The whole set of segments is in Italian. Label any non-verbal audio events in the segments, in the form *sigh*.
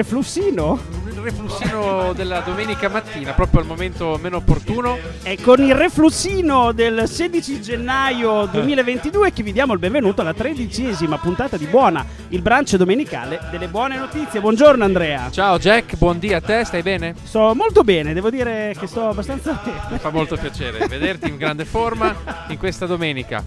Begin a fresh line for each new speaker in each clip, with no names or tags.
refluxino.
Il reflussino della domenica mattina, proprio al momento meno opportuno.
E con il reflussino del 16 gennaio 2022 che vi diamo il benvenuto alla tredicesima puntata di Buona, il brunch domenicale delle buone notizie. Buongiorno Andrea.
Ciao Jack, buondì a te, stai bene?
Sto molto bene, devo dire che sto abbastanza
Mi
bene.
fa molto piacere vederti in grande forma in questa domenica.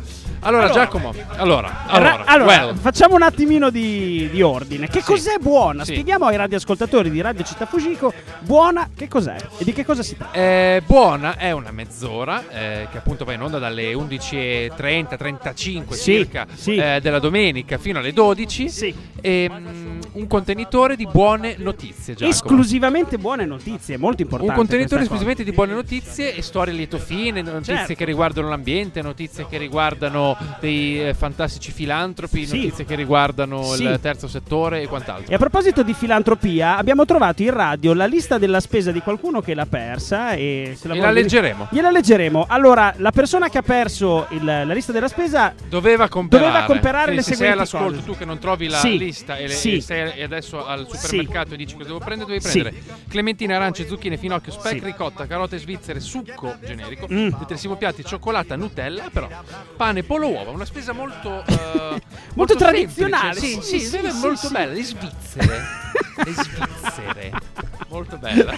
Allora,
Allora.
Giacomo, allora,
Ra-
allora,
allora,
well,
facciamo un attimino di, di ordine. Che
Sì.
cos'è buona?
Sì.
Spieghiamo ai radioascoltatori di Radio Città Fugico buona che cos'è e di che cosa si tratta.
eh, buona è una mezz'ora eh, che appunto va in onda dalle 11.30, 35
Sì,
circa
sì.
eh, della domenica fino alle 12
Sì.
e mm, un contenitore di buone notizie, Giacomo.
Esclusivamente buone notizie, molto importante.
Un contenitore
questa cosa.
esclusivamente di buone notizie e storie lieto fine, notizie
Certo.
che riguardano l'ambiente, notizie che riguardano dei eh, fantastici filantropi,
Sì.
notizie che riguardano
Sì.
il terzo settore e quant'altro.
E a proposito di filantropia, abbiamo trovato in radio la lista della spesa di qualcuno che l'ha persa e se la
E la leggeremo.
Gliela leggeremo. Allora, la persona che ha perso il- la lista della spesa
Doveva comprare,
Doveva comprare
Quindi
le
se sei all'ascolto
cose.
tu che non trovi la
Sì,
lista e, le-
sì.
e sei adesso al supermercato e dici cosa devo prendere, devi
Sì.
prendere clementine, arance, zucchine, finocchio, speck,
Sì.
ricotta, carote svizzere, succo generico,
Mm.
detersivo piatti, cioccolata, Nutella, però pane, pollo, uova, una spesa molto eh, *laughs*
Molto
semplice.
tradizionale,
Sì,
sì,
sì,
sì, sì,
molto
sì.
bella, le svizzere. le *laughs* svizzere. Molto bella.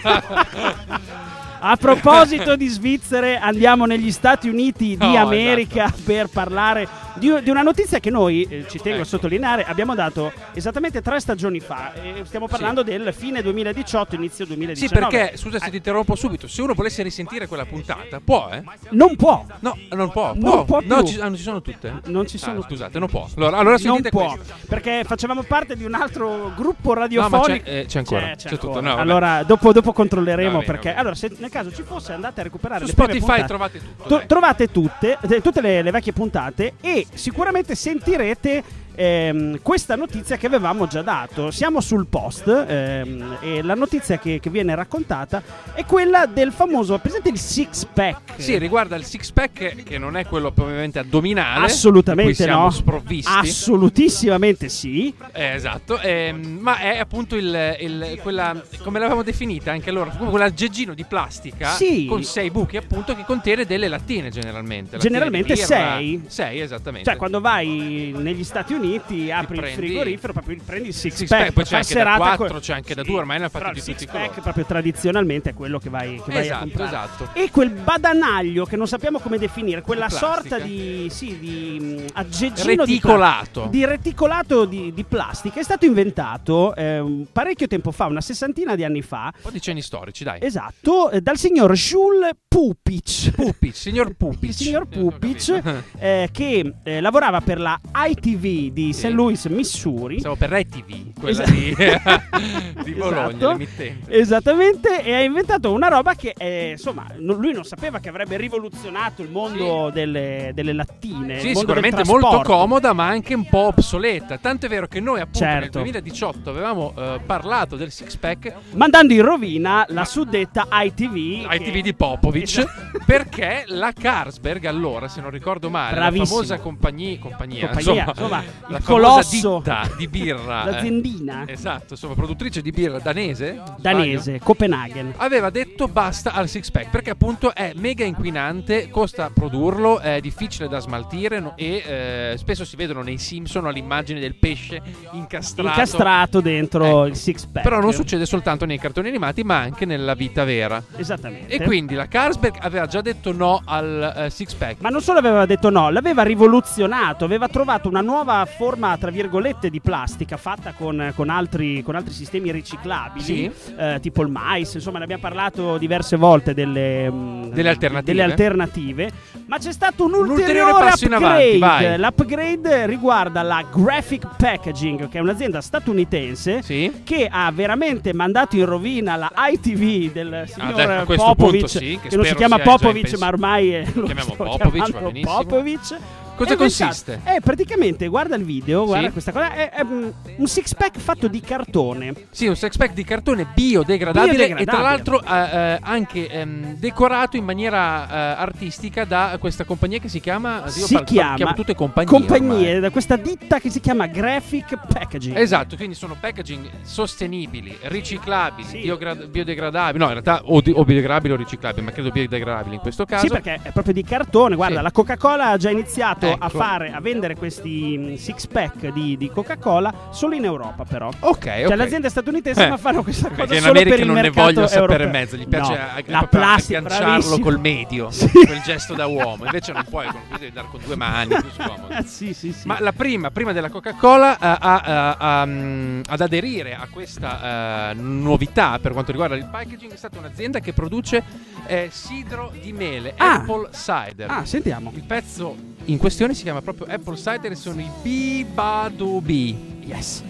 A proposito di Svizzere, andiamo negli Stati Uniti di
No,
America per parlare di, di una notizia che noi, eh, ci tengo a
Ecco.
sottolineare, abbiamo dato esattamente tre stagioni fa. E stiamo parlando del fine 2018, inizio
Sì,
2019.
perché, scusa se ti interrompo subito, se uno volesse risentire quella puntata, può, eh?
Non può.
No, non può.
Non può
no, ci, ah, non ci sono tutte?
Non ci sono
Ah, scusate, non può. Allora, allora
non può,
questo.
perché facevamo parte di un altro gruppo
No,
radiofonico.
ma c'è, eh, c'è ancora.
C'è,
C'è,
c'è
tutto.
ancora.
No, vabbè.
allora, dopo, dopo controlleremo
bene,
perché. Allora, se nel caso ci fosse, andate a recuperare
Su
le
Spotify
puntate.
trovate tutto.
To- trovate tutte, eh, tutte le, le vecchie puntate e sicuramente sentirete ehm, questa notizia che avevamo già dato. Siamo sul post ehm, e la notizia che, che viene raccontata è quella del famoso, presente il six pack?
Sì, riguarda il six pack che non è quello ovviamente addominale.
Assolutamente no.
sprovvisti.
Assolutissimamente sì.
Eh, esatto, ehm, ma è appunto il, il- quella, come l'avevamo definita anche allora, quell'aggeggino di plastica
Sì.
con sei buchi appunto che contiene delle lattine generalmente. Lattine
Generalmente
birra.
sei.
Sei, esattamente.
Cioè, quando vai negli Stati Uniti, apri il
prendi-
frigorifero, proprio prendi il six,
Six
pack.
pack, poi c'è anche da
serata
quattro,
co-
c'è anche da due, ormai ne hanno fatti di
il
tutti i colori.
pack proprio tradizionalmente è quello che vai, che vai a
Esatto,
comprare.
esatto.
E quel badanaglio che non sappiamo come definire, quella sorta di, sì, di mh, aggeggino
Reticolato.
di, di reticolato di, di plastica è stato inventato ehm, parecchio tempo fa, una sessantina di anni fa,
Un po' di cenni storici, dai.
esatto, eh, dal signor Jules Pupic.
Pupic, signor *laughs* Pupic.
Il signor
Eh,
Pupic, eh, che eh, lavorava per la ITV di
Sì.
St. Louis, Missouri.
Stavo per Rai TV, quella *laughs*
Esatto.
di, di Bologna,
Esatto.
l'emittente.
Esattamente, e ha inventato una roba che, eh, insomma, non- lui non sapeva che avrebbe rivoluzionato il mondo delle, delle lattine.
Sì, sicuramente molto comoda, ma anche un po' obsoleta. Tanto è vero che noi, appunto, nel
Certo.
2018 avevamo eh, parlato del six pack
Mandando in rovina la suddetta ITV. che-
ITV di Popovic
Esatto. *laughs*
perché la Carlsberg, allora, se non ricordo male,
Bravissimo.
la famosa compagnia, compagnia,
Compagnia,
insomma,
insomma,
la
colosso.
di birra, eh,
L'aziendina
esatto, insomma, produttrice di birra danese,
danese, Copenaghen.
aveva detto basta al six pack perché appunto è mega inquinante, costa produrlo, è difficile da smaltire no- e eh, spesso si vedono nei Simpson all'immagine del pesce incastrato.
Incastrato dentro
Ecco.
il six pack.
Però non succede soltanto nei cartoni animati, ma anche nella vita vera.
Esattamente.
E quindi la Carlsberg aveva già detto no al eh, six pack.
Ma non solo aveva detto no, l'aveva rivoluzionato, aveva trovato una nuova forma, tra virgolette, di plastica fatta con, con altri, con altri sistemi riciclabili,
Sì.
eh, tipo il mais, insomma ne abbiamo parlato diverse volte delle, mm,
Delle alternative.
delle alternative, ma c'è stato un
Un
ulteriore,
passo in
upgrade.
avanti, vai.
L'upgrade riguarda la Graphic Packaging, che è un'azienda statunitense
Sì.
che ha veramente mandato in rovina la ITV del signor
Adesso, a questo
Popovic,
punto sì, che
non si chiama
in
Popovic, ma ormai lo
Chiamiamo Popovic.
Popovic,
Cosa
È
consiste?
Eh, praticamente, guarda il video, guarda
Sì.
questa cosa. È, è, un six pack fatto di cartone.
Sì, un sex pack di cartone biodegradabile,
Biodegradabile.
e tra l'altro eh, eh, anche ehm, decorato in maniera eh, artistica da questa compagnia che si chiama...
Si
par- par-
chiama
chiamo tutte compagnie.
compagnie,
ormai.
da questa ditta che si chiama Graphic Packaging.
Esatto, quindi sono packaging sostenibili, riciclabili,
Sì.
biogra- biodegradabili. No, in realtà o, di- o biodegradabili o riciclabili, ma credo biodegradabili in questo caso.
Sì, perché è proprio di cartone. Guarda,
Sì.
la Coca-Cola ha già iniziato a
Ecco.
fare, a vendere questi mm, six pack di, di Coca-Cola solo in Europa, però.
Ok,
Cioè,
ok.
le aziende statunitensi
Eh,
ma fanno questa cosa
Perché in
solo
America
per il
non ne
mercato
voglio sapere mezzo, gli piace
No,
a-
la plastica,
agganciarlo
bravissimo.
col medio, *laughs*
Sì.
quel gesto da uomo. Invece non puoi, devi andare con due mani, più scomodo. *laughs*
Sì, sì, sì.
Ma la prima, prima della Coca-Cola a- a- a- ad aderire a questa eh, novità per quanto riguarda il packaging è stata un'azienda che produce eh, sidro di mele,
Ah.
Apple Cider.
Ah, sentiamo.
Il pezzo in questione si chiama proprio Apple Cider e sono i Bibadobi.
Yes.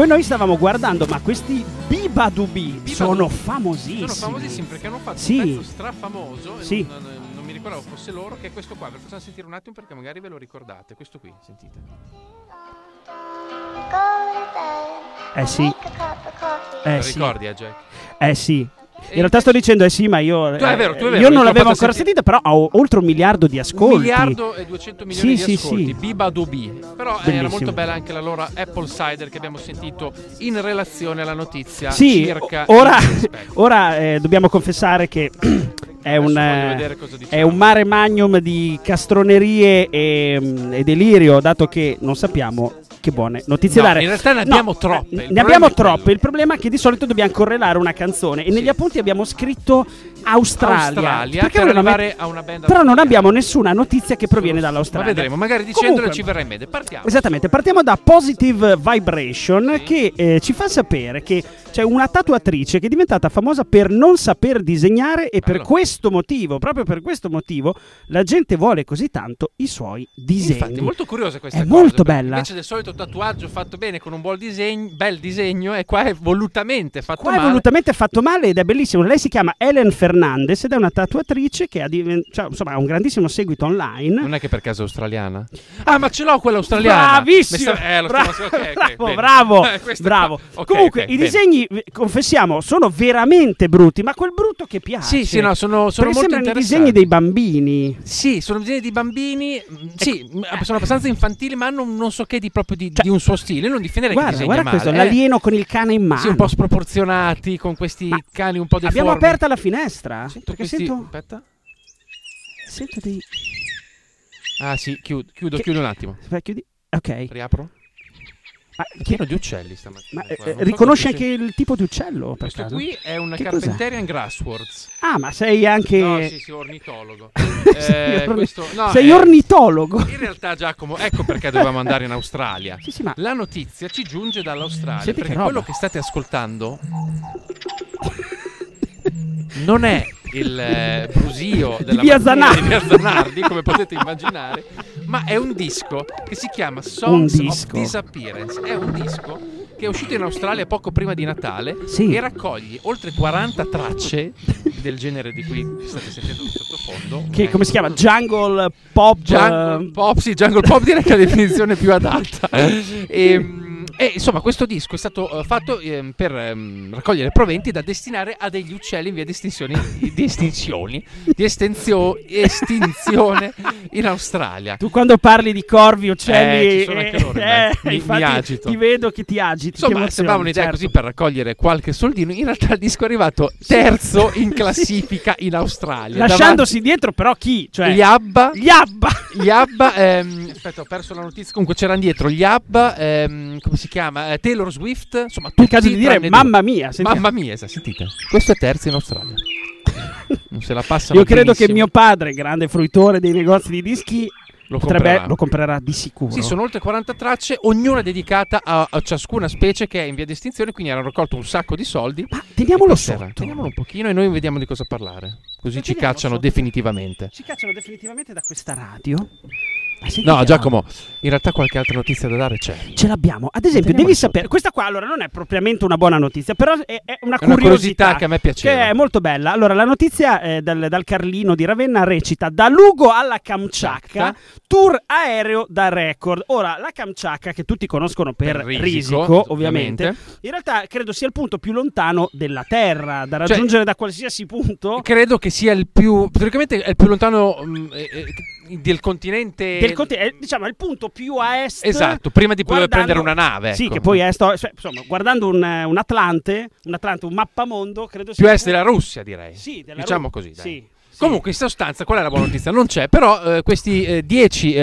Poi noi stavamo guardando, ma questi Bibadubi sono famosissimi.
Sono famosissimi perché hanno fatto
Sì.
un pezzo strafamoso.
Sì.
Non, non- non mi ricordavo fosse loro, che è questo qua. Ve lo facciamo sentire un attimo perché magari ve lo ricordate. Questo qui, sentite.
Eh sì, eh
lo
sì,
ricordi, eh, Jack?
eh sì. In realtà sto dicendo eh sì, ma io,
Tu- è
eh,
vero, tu è vero,
io non l'avevo ancora sentita, però ho oltre un miliardo di ascolti.
Un miliardo e 200 milioni
Sì,
di
sì,
ascolti.
sì.
Biba Dubi. Però eh, era
Bellissimo.
molto bella anche la loro Apple Cider che abbiamo sentito in relazione alla notizia
Sì,
circa
ora, *laughs* ora eh, dobbiamo confessare che *clears throat* è un, eh,
vedere cosa
è un mare magnum di castronerie e, mm, e delirio, dato che non sappiamo che buone notizie
No,
dare.
in realtà ne abbiamo troppe, il
Ne
problema
abbiamo troppe. Il problema è che di solito dobbiamo correlare una canzone. E negli
Sì.
appunti abbiamo scritto Australia.
Australia
perché
per arrivare a una band
Però non abbiamo nessuna notizia che proviene
Ma
dall'Australia.
vedremo, magari
Comunque-
ci verrà in mente. Partiamo.
Esattamente, partiamo da Positive Vibration
Sì.
che eh, ci fa sapere che c'è una tatuatrice che è diventata famosa per non saper disegnare e per
Bello.
questo motivo, proprio per questo motivo, la gente vuole così tanto i suoi disegni.
Infatti, è molto curiosa questa
È
cosa.
molto bella.
Invece del solito solito tatuaggio fatto bene con un buon disegno, bel disegno, e qua è volutamente fatto
Qua è
male.
volutamente fatto male ed è bellissimo. Lei si chiama Ellen Fernandez ed è una tatuatrice che ha, diven- cioè, insomma, ha un grandissimo seguito online.
Non è che per caso è australiana? Ah, ma ce l'ho quella australiana.
Bravissimo!
Sta- eh, lo
Bravo,
stiamo- ok, ok,
bravo,
bene.
bravo, *laughs*
Eh, questo
bravo.
qua. Ok,
Comunque, i
bene.
disegni, eh, confessiamo, sono veramente brutti, ma quel brutto che piace.
Sì, sì, no, sono, sono molto interessanti.
disegni dei bambini.
Sì, sono disegni di bambini. mm, Sì, m- sono abbastanza infantili, ma non, non so che di proprio di,
Cioè,
di un suo stile. Non difenderei che
Guarda,
disegna
guarda
male.
questo,
eh.
l'alieno con il cane in mano.
Sì, un po' sproporzionati, con questi
Ma
cani un po' deformi.
Abbiamo aperta la finestra?
Sento
perché
questi-
sento,
Aspetta.
sento dei...
Ah, sì, chiudo, chiudo,
Che-
chiudo un attimo.
Aspetta, chiudi. Ok.
Riapro.
Ma,
È pieno di uccelli stamattina.
ma, eh, riconosci
cosa
anche il tipo di uccello?
Questo
caso?
qui è una
Che cos'è?
Carpenterian Grasswords.
Ah, ma sei anche...
No, sì, sì, ornitologo. *laughs*
Sei
Eh, *laughs*
orni-
questo- no,
sei
eh,
ornitologo.
In realtà, Giacomo, ecco perché dovevamo andare in Australia. *laughs*
Sì, sì, ma...
La notizia ci giunge dall'Australia
Senti che
perché
roba.
quello che state ascoltando non è il eh, brusio della
Via Zanardi.
di Via Zanardi, come potete immaginare, ma è un disco che si chiama Songs
Un
of. Disappearance. È un disco che è uscito in Australia poco prima di Natale
Sì.
e raccoglie oltre 40 tracce del genere di cui state sentendo sottofondo.
Che
Eh,
come si chiama? Jungle Pop...
Jungle
eh,
Pop, sì, Jungle Pop direi che è la definizione più adatta. *laughs* e, e, insomma, questo disco è stato eh, fatto ehm, per ehm, raccogliere proventi da destinare a degli uccelli in via di estinzione, di *laughs* estinzioni, di estenzio- estinzione *laughs* in Australia.
Tu quando parli di corvi, uccelli,
Eh, ci sono anche loro mezzo. Mi- mi
infatti
agito.
ti vedo che ti agiti. ti
Insomma, sembrava un'idea
certo.
così per raccogliere qualche soldino. In realtà il disco è arrivato terzo in *laughs* classifica in Australia.
Lasciandosi dietro però chi? Cioè,
davanti gli Abba,
gli Abba.
Gli Abba, ehm, aspetta, ho perso la notizia. Comunque c'erano dietro gli Abba, ehm, come si chiama? Eh, Taylor Swift. Insomma, tutti
caso di dire mamma mia.
due.
senti-
Mamma mia, sa- sentite. Questo è terzo in Australia. *laughs* Non se la passano
Io credo che
benissimo.
mio padre, grande fruitore dei negozi di dischi,
lo
potrebbe-
comprerà.
lo comprerà di sicuro.
Sì, sono oltre 40 tracce, ognuna dedicata a, a ciascuna specie che è in via di estinzione, quindi hanno raccolto un sacco di soldi.
Ma teniamolo sotto.
Teniamolo un pochino e noi vediamo di cosa parlare. Così ci cacciano
sotto.
definitivamente.
Ci cacciano definitivamente da questa radio.
No, Giacomo, in realtà qualche altra notizia da dare c'è.
Ce l'abbiamo. Ad esempio, devi sapere. Questa qua allora non è propriamente una buona notizia, però è, è una
È una
curiosità.
curiosità che a me piaceva.
Che è molto bella. Allora, la notizia eh, dal, dal Carlino di Ravenna recita: Da Lugo alla
Kamchatka,
tour aereo da record. Ora, la Kamchatka, che tutti conoscono per,
Per
risico,
Risico,
ovviamente,
ovviamente.
in realtà credo sia il punto più lontano della Terra, da
Cioè,
raggiungere da qualsiasi punto.
Credo che sia il più. Teoricamente è il più lontano mm, eh, eh, del continente.
Del conti- è, diciamo, è il punto più a est.
Esatto, prima di poter
guardando-
prendere una nave.
Sì,
ecco.
che poi è sto- cioè, insomma, guardando un, eh, un Atlante, un Atlante, un mappamondo, credo
Più
sia
est della Russia, direi.
Sì, della
Diciamo
Ru-
così, dai.
Sì.
Comunque, in sostanza, qual è la buona notizia? Non c'è, però eh, questi 10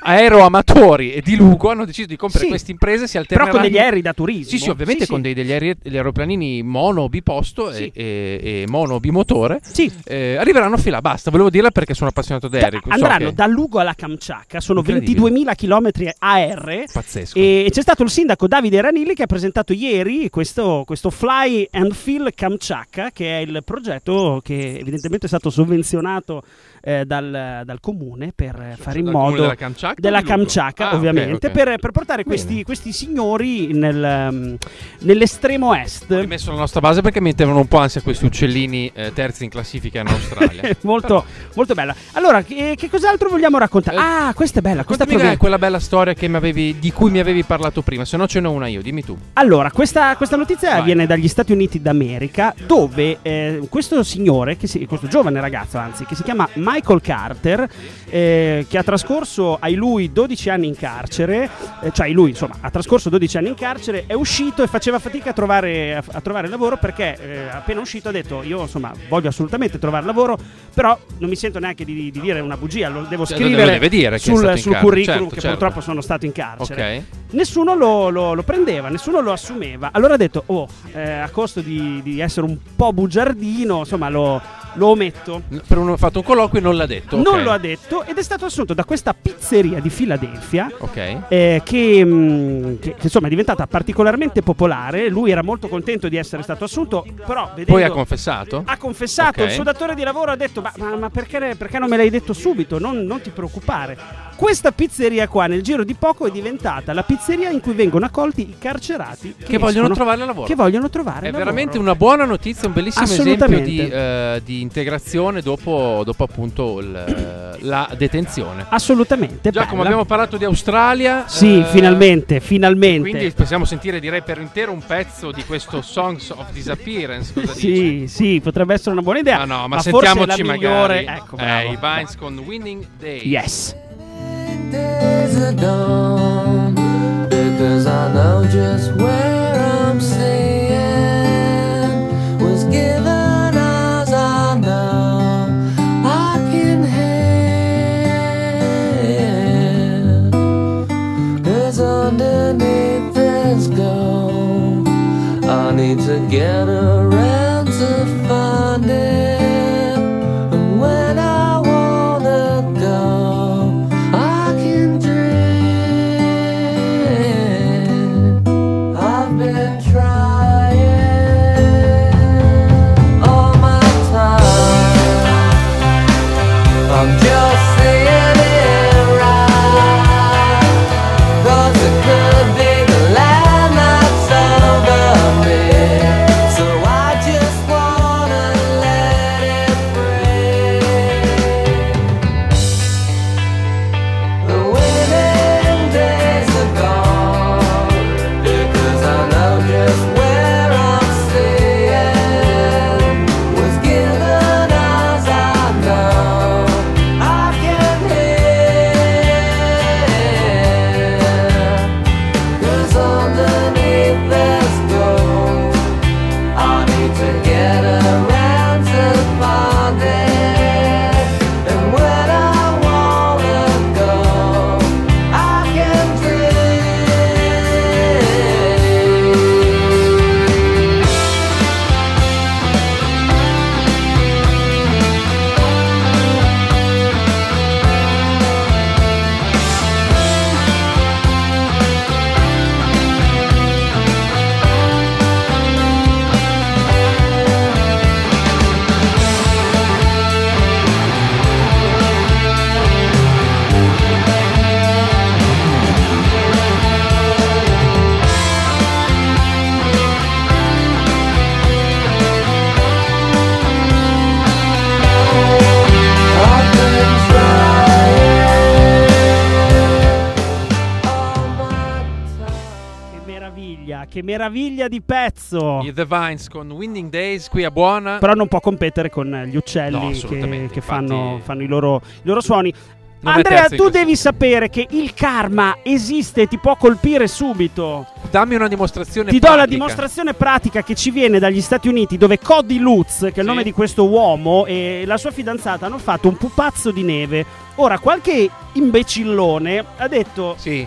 aeroamatori di Lugo hanno deciso di compiere
Sì.
queste imprese. Si
però
alterneranno.
con degli aerei da turismo.
Sì, sì, ovviamente con dei- degli, aer- degli aeroplanini mono biposto e-
Sì.
e, e mono bimotore.
Sì.
Eh, arriveranno a fila, basta. Volevo dirla perché sono appassionato di
Cioè,
aerei. so
andranno
che-
da Lugo alla Kamchatka, sono
Incredibile.
22.000 km AR.
Pazzesco.
E c'è stato il sindaco Davide Ranilli che ha presentato ieri questo, questo Fly and Fill Kamchatka, che è il progetto che evidentemente è stato sovvenzionato eh, dal, dal comune per eh, fare in modo
della Kamchatka o
della? Kamchatka,
Ah,
ovviamente,
ok.
Per, per portare questi, questi signori nel, um, nell'estremo est.
Ho rimesso la nostra base perché mettevano un po' ansia questi uccellini eh, terzi in classifica in Australia. *laughs*
molto, molto bella. Allora, che, che cos'altro vogliamo raccontare?
Eh,
ah, questa è bella. Questa
è quella bella storia che mi avevi- di cui mi avevi parlato prima, se no ce n'ho una io, dimmi tu.
Allora, questa, questa notizia
Vai.
viene dagli Stati Uniti d'America, dove eh, questo signore, che si- questo giovane ragazzo, anzi, che si chiama Michael Carter, eh, che ha trascorso ai lui 12 anni in carcere, eh, cioè lui, insomma, ha trascorso 12 anni in carcere, è uscito e faceva fatica a trovare, a, a trovare lavoro perché eh, appena uscito ha detto io, insomma, voglio assolutamente trovare lavoro, però non mi sento neanche di, di dire una bugia, lo devo
Cioè, lo
scrivere
deve dire
sul, sul curriculum
certo,
che
certo.
purtroppo sono stato in carcere
Ok.
nessuno lo, lo- lo prendeva, nessuno lo assumeva. Allora ha detto, oh, eh, a costo di, di essere un po' bugiardino, insomma, lo, lo ometto.
Per uno fatto un colloquio e non l'ha detto.
Non
ok.
lo ha detto ed è stato assunto da questa pizzeria di Filadelfia.
Ok.
eh, che, mh, che- che, insomma è diventata particolarmente popolare. Lui era molto contento di essere stato assunto, però vedendo,
Poi ha confessato?
ha confessato,
Ok.
il suo datore di lavoro ha detto: Ma, ma- ma perché, perché non me l'hai detto subito? Non, non ti preoccupare. Questa pizzeria qua nel giro di poco è diventata la pizzeria in cui vengono accolti i carcerati che,
Che vogliono
escono,
trovare lavoro.
Che vogliono trovare
È
lavoro.
veramente una buona notizia, un bellissimo esempio di, eh, di integrazione dopo, dopo appunto il, eh, la detenzione.
Assolutamente.
Giacomo,
bella.
abbiamo parlato di Australia.
Sì,
eh,
finalmente, finalmente.
Quindi possiamo sentire direi per intero un pezzo di questo Songs of Disappearance. Cosa?
Sì, sì, potrebbe essere una buona idea.
Ah no, ma,
forse è
sentiamoci
la migliore.
magari
Ecco,
eh,
bravo.
i Vines con Winning Day.
Yes.
Days are gone because I know just where I'm staying was given as I know I can have. Cause underneath this gold, I need to get
che meraviglia di pezzo.
I The Vines con Winning Days qui a Buona.
Però non può competere con gli
No,
uccelli che,
assolutamente,
che
infatti-
fanno, fanno i, loro, i loro suoni.
Non
Andrea, tu devi sapere che il karma esiste e ti può colpire subito.
Dammi una dimostrazione
Ti do la
pratica.
dimostrazione pratica che ci viene dagli Stati Uniti, dove Cody Lutz, che è il
Sì.
nome di questo uomo, e la sua fidanzata hanno fatto un pupazzo di neve. Ora, qualche imbecillone ha detto
Sì.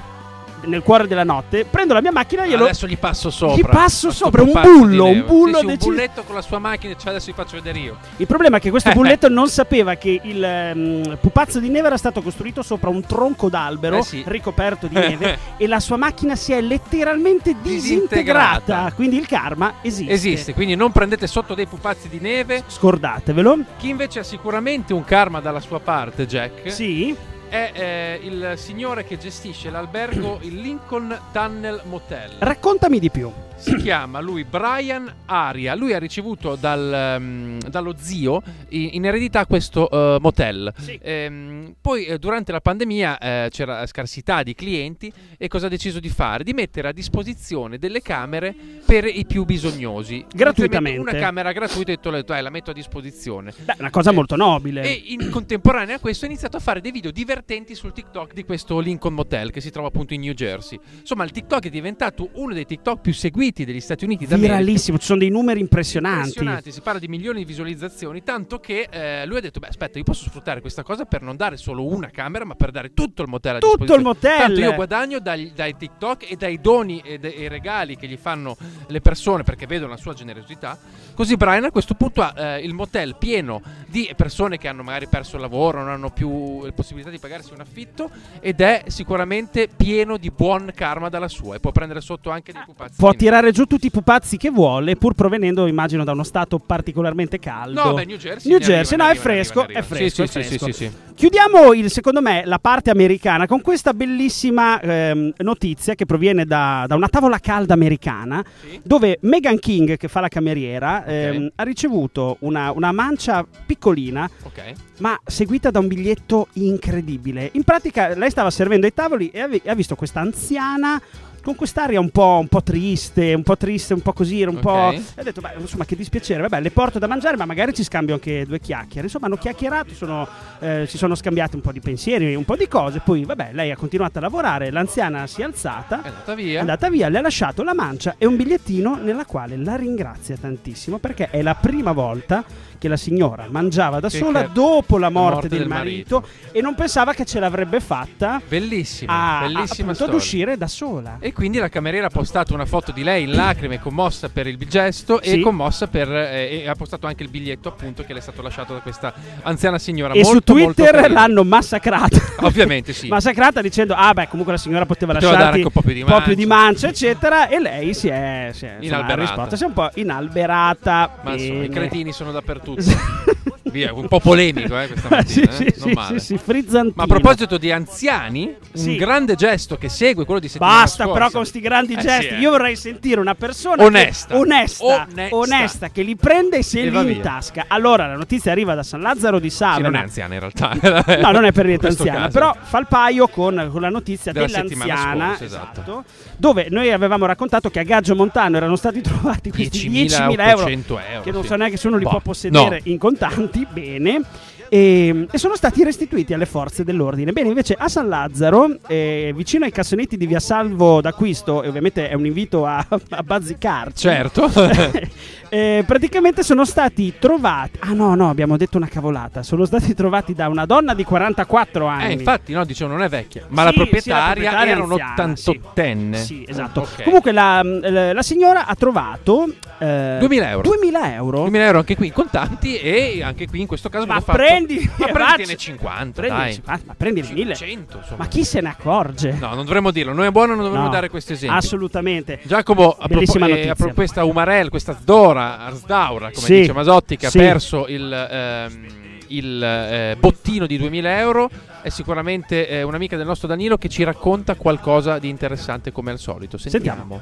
Nel cuore della notte: prendo la mia macchina e glielo.
Adesso gli passo sopra.
Gli passo sopra, un bullo, un bullo
Sì, sì, un bulletto con la sua macchina, cioè adesso vi faccio vedere io.
Il problema è che questo *laughs* bulletto non sapeva che il ehm, pupazzo di neve era stato costruito sopra un tronco d'albero
Eh sì.
ricoperto di neve *laughs* e la sua macchina si è letteralmente disintegrata.
Disintegrata.
Quindi il karma esiste.
Esiste, quindi non prendete sotto dei pupazzi di neve.
Scordatevelo.
Chi invece ha sicuramente un karma dalla sua parte, Jack,
Sì.
È eh, il signore che gestisce l'albergo il Lincoln Tunnel Motel.
Raccontami di più.
Si chiama lui Brian Aria. Lui ha ricevuto dal, ehm, dallo zio in, in eredità questo eh, motel.
Sì.
Ehm, poi eh, durante la pandemia eh, c'era scarsità di clienti e cosa ha deciso di fare? Di mettere a disposizione delle camere per i più bisognosi.
Gratuitamente.
Una camera gratuita e ho detto "Dai, la metto a disposizione.
Beh, una cosa molto nobile.
E in contemporanea a questo ha iniziato a fare dei video divertenti sul TikTok di questo Lincoln Motel che si trova appunto in New Jersey. Insomma, il TikTok è diventato uno dei TikTok più seguiti degli Stati Uniti d'America.
Viralissimo, ci sono dei numeri impressionanti.
Impressionanti, si parla di milioni di visualizzazioni, tanto che eh, lui ha detto, beh aspetta, io posso sfruttare questa cosa per non dare solo una camera, ma per dare tutto il motel a
Tutto
disposizione.
il motel!
Tanto io guadagno dagli- dai TikTok e dai doni e, e regali che gli fanno le persone perché vedono la sua generosità. Così Brian a questo punto ha eh, il motel pieno di persone che hanno magari perso il lavoro, non hanno più la possibilità di pagarsi un affitto ed è sicuramente pieno di buon karma dalla sua e può prendere sotto anche dei pupazzi.
Può
di neve.
Tirare giù tutti i pupazzi che vuole, pur provenendo, immagino, da uno stato particolarmente caldo.
No, beh, New Jersey.
New
ne
Jersey,
arriva,
no, è
arriva, ne
fresco,
arriva,
è fresco,
Sì,
è
sì, sì,
fresco.
sì, sì.
Chiudiamo, il, secondo me, la parte americana con questa bellissima ehm, notizia che proviene da, da una tavola calda americana
Sì.
dove Megan King, che fa la cameriera, ehm, ha ricevuto una, una mancia piccolina
Ok.
ma seguita da un biglietto incredibile. In pratica lei stava servendo ai tavoli e ha visto questa anziana con quest'aria un po', un po' triste, un po' triste, un po' così, un
Ok.
po'... E ha detto, beh, insomma, che dispiacere, vabbè, le porto da mangiare, ma magari ci scambio anche due chiacchiere. Insomma, hanno chiacchierato, sono, eh, si sono scambiati un po' di pensieri, un po' di cose, poi, vabbè, lei ha continuato a lavorare, l'anziana si è alzata,
È andata
è
via.
andata via, le ha lasciato la mancia e un bigliettino nella quale la ringrazia tantissimo perché è la prima volta che la signora mangiava da
Che-
sola
che-
dopo la morte,
morte
del,
del
marito, e non pensava che ce l'avrebbe fatta
Bellissima,
a,
bellissima
appunto ad uscire da sola.
E quindi la cameriera ha postato una foto di lei in lacrime, commossa per il gesto
Sì.
e commossa per. eh, e ha postato anche il biglietto, appunto, che le è stato lasciato da questa anziana signora.
E su
molto, molto
Twitter l'hanno massacrata.
Ovviamente sì. *laughs*
massacrata dicendo: Ah, beh, comunque la signora poteva,
Poteva
lasciarti
un po' più di
po' più di
mancia.
mancia, eccetera. E lei si è, si è insomma. Si è un po' inalberata.
Ma insomma, i cretini sono dappertutto. に Via, un po' polemico, eh, questa *laughs*
sì,
mattina.
sì,
eh?
sì,
non male.
sì, frizzantino.
Ma a proposito di anziani, un grande gesto che segue quello di settimana
Basta
scorsa.
però con questi grandi
Eh,
gesti.
eh.
Io vorrei sentire una persona
Onesta.
che- onesta,
Onesta.
onesta, che li prende e se
E
li intasca. Allora, la notizia arriva da San Lazzaro di
Sì,
Savena.
non è anziana in realtà. *laughs*
No, non è per niente anziana,
caso.
però fa il paio con, con la notizia
Della
dell'anziana,
scorsa, esatto.
esatto, dove noi avevamo raccontato che a Gaggio Montano erano stati trovati questi 10.000 euro,
10.800 euro.
che non so neanche se uno li
Boh,
può possedere in contanti, bene. E, e sono stati restituiti alle forze dell'ordine. Bene, invece a San Lazzaro, eh, vicino ai cassonetti di Via Salvo d'acquisto, e ovviamente è un invito a, a bazzicarci.
Certo. *laughs*
Eh, praticamente sono stati trovati. Ah, no, no, abbiamo detto una cavolata. Sono stati trovati da una donna di 44 anni.
Eh, infatti, no, dicevo, non è vecchia. Ma
Sì,
la
sì, la
proprietaria
proprietaria
era un
anziana, sì.
88enne.
Sì, esatto.
Ok.
Comunque la, la- la signora ha trovato eh,
2000 euro.
2000 euro.
2000 euro anche qui in contanti e anche qui in questo caso
Ma
fatto-
prendi,
ma prenditene 50
prendi,
dai
ma, ma prendi il 1000.
500 insomma.
Ma chi se ne accorge?
no non dovremmo dirlo noi è buono non dovremmo
No,
dare questi esempi
Assolutamente.
Giacomo a,
Bellissima
propo- eh,
notizia.
a pro- questa Umarell questa Zdora Arsdaura come
Sì,
dice Masotti che
sì.
ha perso il, ehm, il, eh, bottino di 2000 euro è sicuramente eh, un'amica del nostro Danilo che ci racconta qualcosa di interessante come al solito sentiamo,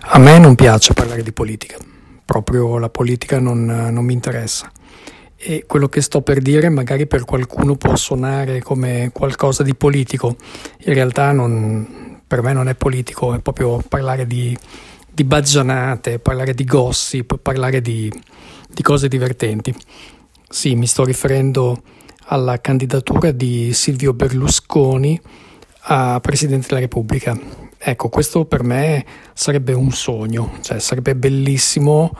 A me non piace parlare di politica, proprio la politica non, non mi interessa. E quello che sto per dire magari per qualcuno può suonare come qualcosa di politico, in realtà non- per me non è politico, è proprio parlare di, di baggianate, parlare di gossip, parlare di, di cose divertenti. Sì, mi sto riferendo alla candidatura di Silvio Berlusconi a Presidente della Repubblica. Ecco, questo per me sarebbe un sogno, cioè sarebbe bellissimo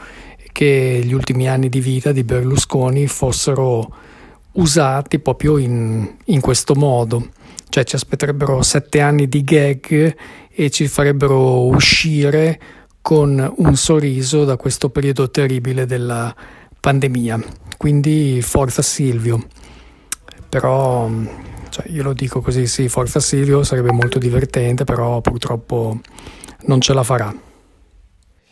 che gli ultimi anni di vita di Berlusconi fossero usati proprio in, in questo modo, cioè ci aspetterebbero sette anni di gag e ci farebbero uscire con un sorriso da questo periodo terribile della pandemia. Quindi forza Silvio. Però cioè, io lo dico così, sì, forza Silvio sarebbe molto divertente, però purtroppo non ce la farà.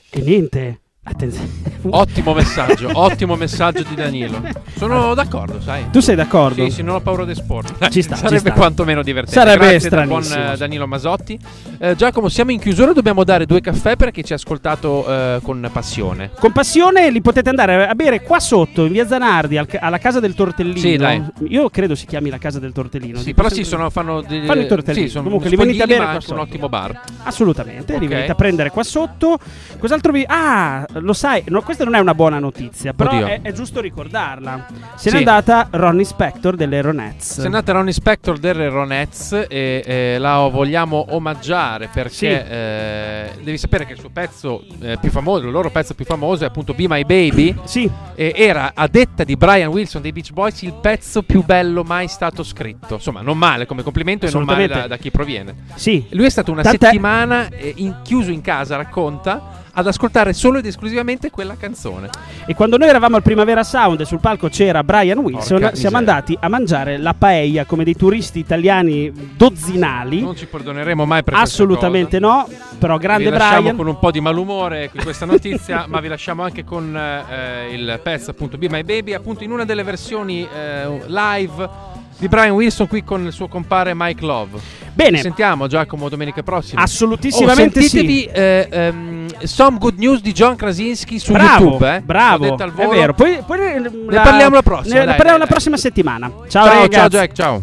E niente. Attenzione.
ottimo messaggio *laughs* ottimo messaggio di Danilo sono d'accordo sai
Tu sei d'accordo?
Sì, sì, non ho paura di sport.
Ci sta, ci
Sarebbe
sta.
quantomeno divertente.
Sarebbe
Grazie dal buon eh, Danilo Masotti. Eh, Giacomo, siamo in chiusura. Dobbiamo dare due caffè per chi ci ha ascoltato eh, con passione.
Con passione li potete andare a bere qua sotto in via Zanardi al alla casa del tortellino.
Sì, dai.
Io credo si chiami la casa del tortellino.
Sì, però sì, sono, fanno, degli-
Fanno i tortellini.
Sì, sono
Comunque li venite a bere qua
anche un
sotto.
ottimo bar.
Assolutamente, li
Ok.
venite a prendere qua sotto. Cos'altro vi. Ah, lo sai, no, questa non è una buona notizia, però
Oddio.
è, è giusto ricordarla. Se n'è
Sì.
andata Ronnie Spector delle Ronettes.
Se è andata Ronnie Spector del Ronettes e eh, la vogliamo omaggiare perché
Sì.
eh, devi sapere che il suo pezzo eh, più famoso, il loro pezzo più famoso è appunto Be My Baby.
Sì,
E era a detta di Brian Wilson dei Beach Boys il pezzo più bello mai stato scritto. Insomma, non male come complimento e non male
Assolutamente.
da, da chi proviene.
sì.
Lui è stato una
Tant'è-
settimana eh, in- chiuso in casa, racconta, ad ascoltare solo ed esclusivamente quella canzone.
E quando noi eravamo al Primavera Sound e sul palco c'era Brian Wilson,
Porca
siamo
miseria.
andati a mangiare la paella come dei turisti italiani dozzinali.
Non ci perdoneremo mai per
Assolutamente
cosa.
no, però grande
vi lasciamo
Brian.
con un po' di malumore qui questa notizia, ma vi lasciamo anche con eh, il pezzo appunto Be My Baby, appunto in una delle versioni eh, live di Brian Wilson qui con il suo compare Mike Love.
Bene.
Ci sentiamo Giacomo domenica prossima.
Assolutissimamente
oh,
sì.
sentitevi eh, ehm, Some Good News di John Krasinski su
Bravo,
YouTube. Eh?
bravo, è vero. Poi, poi ne
parliamo la prossima,
Ne,
dai,
parliamo
dai,
la
dai.
prossima settimana. Ciao,
Ciao,
ragazzi.
ciao Jack, ciao.